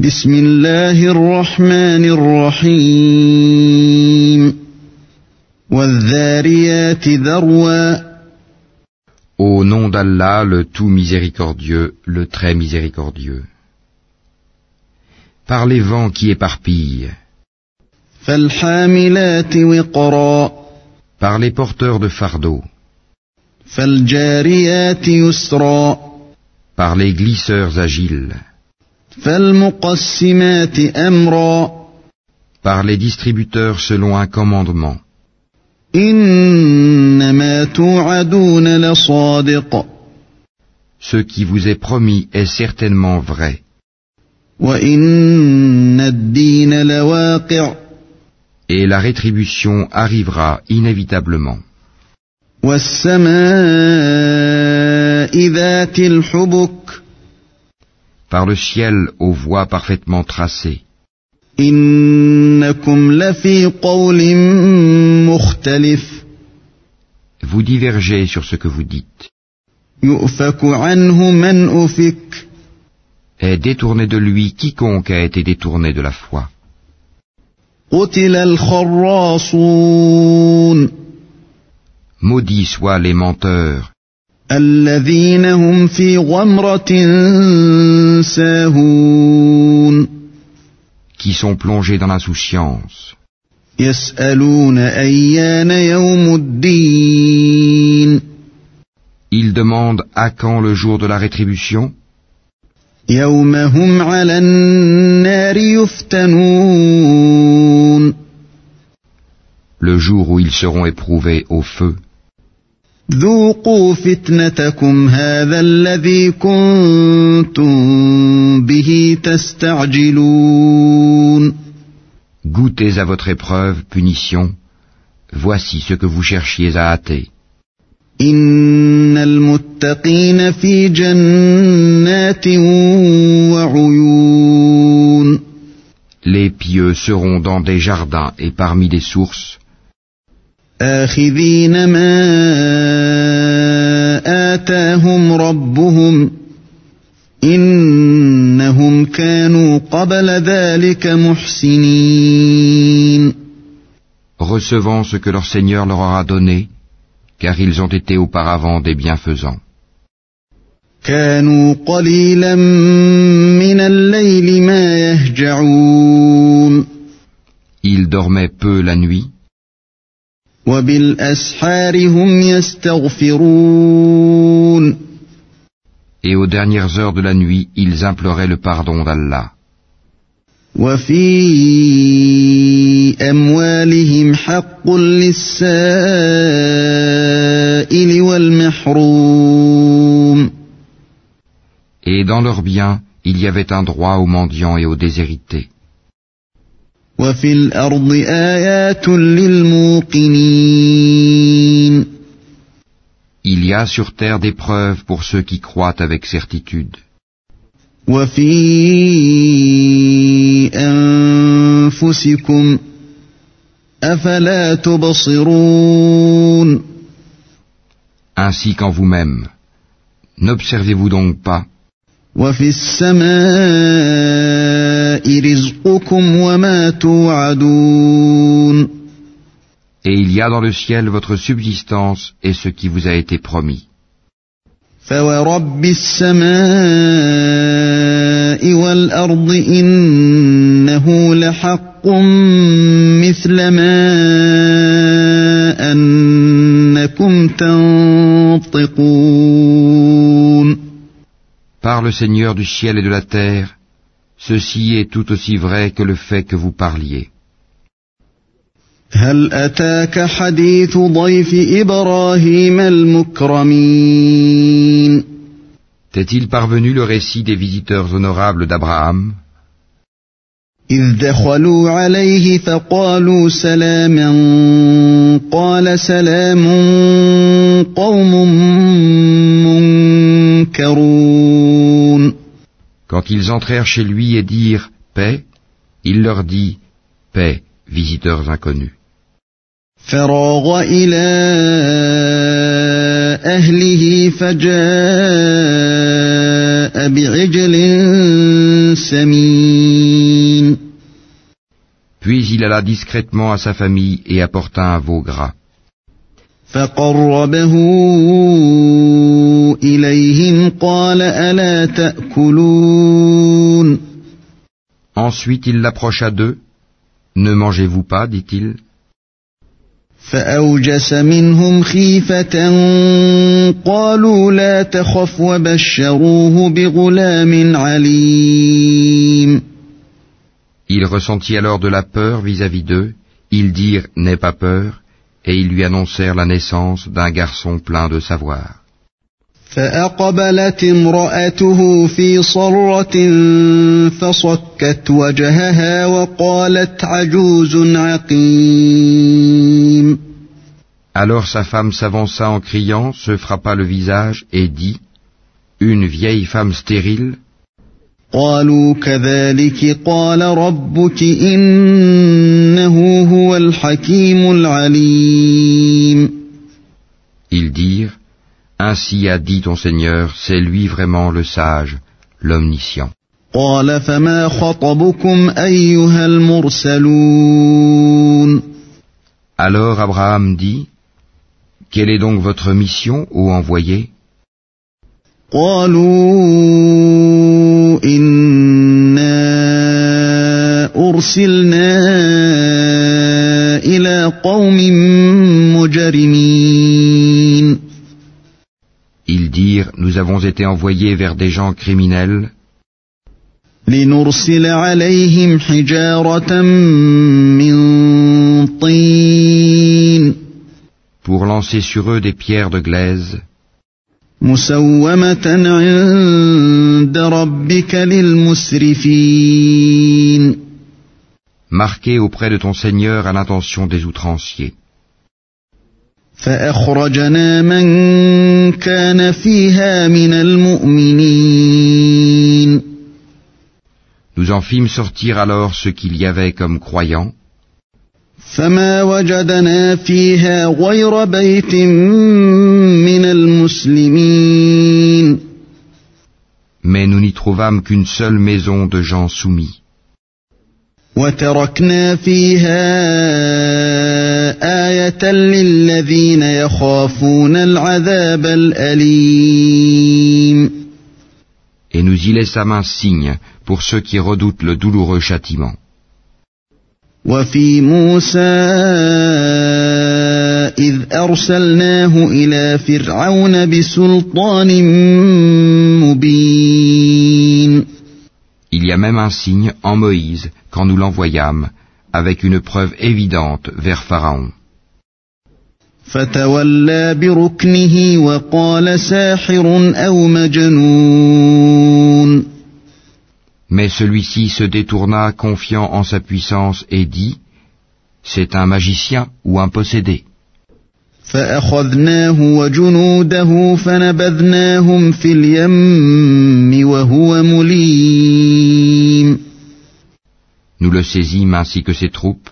بسم الله الرحمن الرحيم والذاريات ذروا Au nom d'Allah, le tout miséricordieux, le très miséricordieux. Par les vents qui éparpillent, فالحاملات وقرا par les porteurs de fardeaux, فالجاريات يسرا par les glisseurs agiles, فالمقسمات أمرا par les distributeurs selon un commandement. إنما توعدون لصادق Ce qui vous est promis est certainement vrai, وإن الدين لواقع et la rétribution arrivera inévitablement. والسماء ذات الحبك par le ciel aux voies parfaitement tracées. Vous divergez sur ce que vous dites. Est détourné de lui quiconque a été détourné de la foi. Maudits soient les menteurs الذين هم في غمرة ساهون qui sont plongés dans l'insouciance, يسألون أيان يوم الدين ils demandent à quand le jour de la rétribution, يوم هم على النار يفتنون le jour où ils seront éprouvés au feu. ذوقوا فتنتكم هذا الذي كنتم به تستعجلون Goûtez à votre épreuve, punition, voici ce que vous cherchiez à hâter. إن المتقين في جنات وعيون Les pieux seront dans des jardins et parmi des sources, آخذين ما آتاهم ربهم إنهم كانوا قبل ذلك محسنين recevant ce que leur Seigneur leur aura donné, car ils ont été auparavant des bienfaisants. كانوا قليلا من الليل ما يهجعون Ils dormaient peu la nuit, وبالأسحار هم يستغفرون et aux dernières heures de la nuit, ils imploraient le pardon d'Allah. Et dans leurs biens, il y avait un droit aux mendiants et aux déshérités. وفي الأرض آيات للموقنين Il y a sur terre des preuves pour ceux qui croient avec certitude. وفي أنفسكم أفلا تبصرون Ainsi qu'en vous-même. N'observez-vous donc pas, وفي السماء رزقكم وما توعدون et il y a dans le ciel votre subsistance et ce qui vous a été promis. فورب السماء والأرض إنه لحق مثل ما أنكم تنطقون Par le Seigneur du ciel et de la terre, ceci est tout aussi vrai que le fait que vous parliez. هل أتاك حديث ضيف إبراهيم المكرمين T'est-il parvenu le récit des visiteurs honorables d'Abraham إذ دخلوا عليه فقالوا سلاما قال سلام قوم منكرون Quand ils entrèrent chez lui et dirent Paix, il leur dit Paix, visiteurs inconnus. Puis il alla discrètement à sa famille et apporta un veau gras. فقربه إليهم قال ألا تأكلون Ensuite il l'approcha d'eux. Ne mangez-vous pas, dit-il. فأوجس منهم خيفة قالوا لا تخف وبشروه بغلام عليم Il ressentit alors de la peur vis-à-vis d'eux. Ils dirent N'aie pas peur, et ils lui annoncèrent la naissance d'un garçon plein de savoir. فأقبلت امرأته في صرة فصكت وجهها وقالت عجوز عقيم Alors sa femme s'avança en criant, se frappa le visage et dit Une vieille femme stérile قالوا كذلك قال ربك إنه هو الحكيم العليم Ils dirent Ainsi a dit ton Seigneur, c'est lui vraiment le sage, l'omniscient. قال فما خطبكم أيها المرسلون Alors Abraham dit Quelle est donc votre mission, ô envoyé قالوا إنا أرسلنا إلى قوم مجرمين Ils dirent Nous avons été envoyés vers des gens criminels لنرسل عليهم حجارة من طين pour lancer sur eux des pierres de glaise مسومة عند ربك للمسرفين marquées auprès de ton Seigneur à l'intention des outranciers. فأخرجنا من كان فيها من المؤمنين Nous en fîmes sortir alors ce qu'il y avait comme croyants, فما وجدنا فيها غير بيت من المسلمين mais nous n'y trouvâmes qu'une seule maison de gens soumis. وتركنا فيها آية للذين يخافون العذاب الأليم Et nous y laissâmes un signe pour ceux qui redoutent le douloureux châtiment. وفي موسى إذ أرسلناه إلى فرعون بسلطان مبين Il y a même un signe en Moïse quand nous l'envoyâmes, avec une preuve évidente vers Pharaon. فتولى بركنه وقال ساحر أو مجنون Mais celui-ci se détourna confiant en sa puissance et dit, C'est un magicien ou un possédé. Nous le saisîmes ainsi que ses troupes,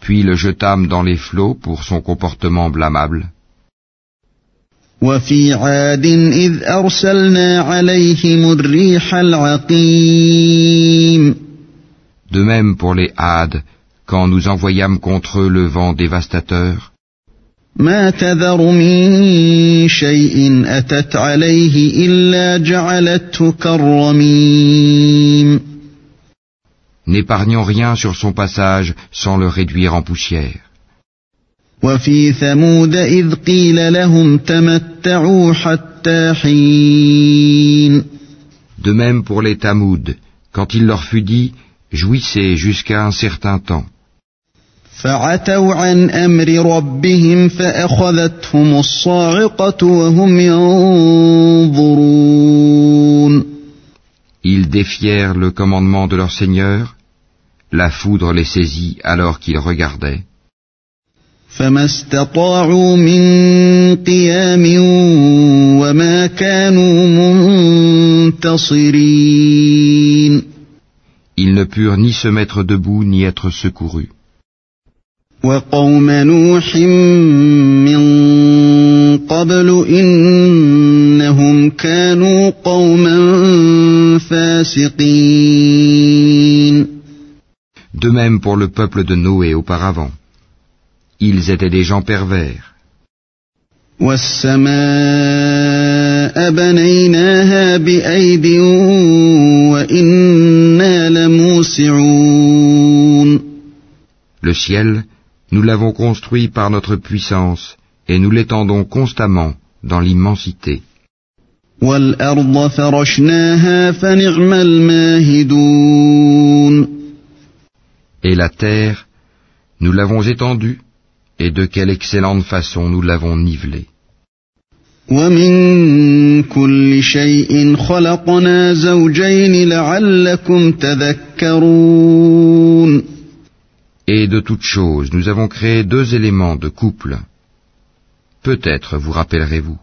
puis le jetâmes dans les flots pour son comportement blâmable. وفي عاد إذ أرسلنا عليهم الريح العقيم De même pour les Hades, quand nous envoyâmes contre eux le vent dévastateur, ما تذر من شيء أتت عليه إلا جعلته كالرميم n'épargnant rien sur son passage sans le réduire en poussière. وفي ثمود إذ قيل لهم تمتعوا حتى حين De même pour les Tamouds, quand il leur fut dit, jouissez jusqu'à un certain temps. فعتوا عن أمر ربهم فأخذتهم الصاعقة وهم ينظرون Ils défièrent le commandement de leur Seigneur, la foudre les saisit alors qu'ils regardaient. فما استطاعوا من قيام وما كانوا منتصرين Ils ne purent ni se mettre debout ni être secourus. وقوم نوح من قبل إنهم كانوا قوما فاسقين De même pour le peuple de Noé auparavant. Ils étaient des gens pervers. Le ciel, nous l'avons construit par notre puissance et nous l'étendons constamment dans l'immensité. Et la terre, nous l'avons étendue et de quelle excellente façon nous l'avons nivelé. Et de toutes choses, nous avons créé deux éléments de couple. Peut-être vous rappellerez-vous.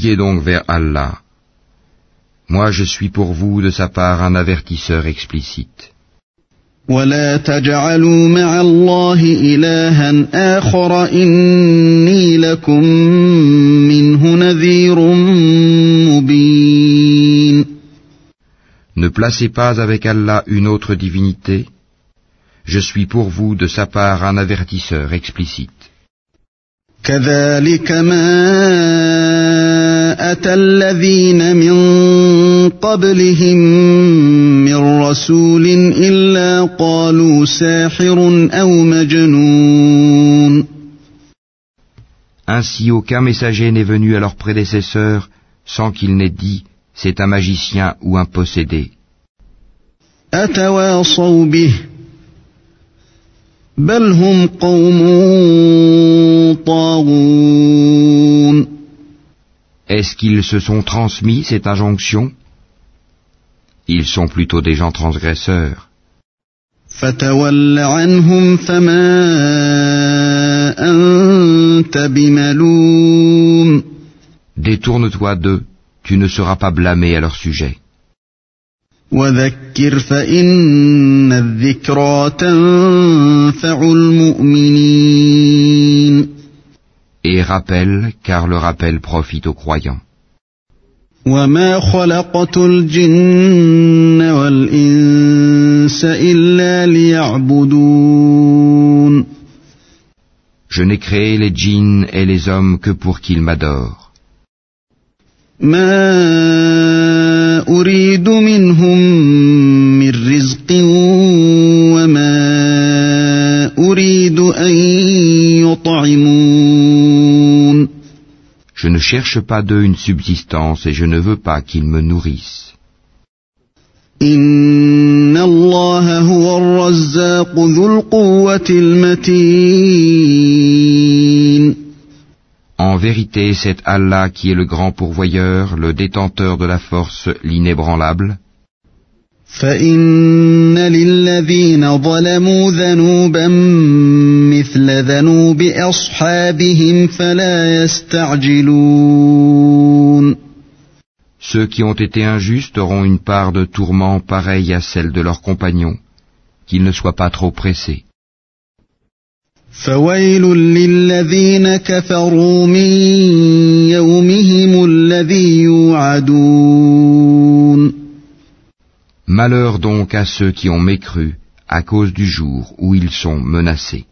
Fuyez donc vers Allah. Moi je suis pour vous de sa part un avertisseur explicite. ولا تجعلوا مع الله إلها آخر إني لكم منه نذير مبين Ne placez pas avec Allah une autre divinité. Je suis pour vous de sa part un avertisseur explicite. كذلك ما أتى الذين من قبلهم من رسول إلا قالوا ساحر أو مجنون Ainsi aucun messager n'est venu à leurs prédécesseurs sans qu'il n'ait dit c'est un magicien ou un possédé. أتواصوا به بل هم قوم طاغون Est-ce qu'ils se sont transmis cette injonction Ils sont plutôt des gens transgresseurs. فتول عنهم فما أنت بملوم Détourne-toi d'eux, tu ne seras pas blâmé à leur sujet. وذكر فإن الذكرى تنفع المؤمنين Et rappelle, car le rappel profite aux croyants. وما خلقت الجن والإنس إلا ليعبدون Je n'ai créé les djinns et les hommes que pour qu'ils m'adorent. ما أريد منهم من رزق وما أريد أن يطعمون Je ne cherche pas d'eux une subsistance et je ne veux pas qu'ils me nourrissent. إن الله هو الرزاق ذو القوة المتين En vérité, c'est Allah qui est le grand pourvoyeur, le détenteur de la force, l'inébranlable. فإن للذين ظلموا ذنوبا مثل ذنوب أصحابهم فلا يستعجلون Ceux qui ont été injustes auront une part de tourment pareille à celle de leurs compagnons, qu'ils ne soient pas trop pressés. فويل للذين كفروا من يومهم الذي يوعدون Malheur donc à ceux qui ont mécru à cause du jour où ils sont menacés.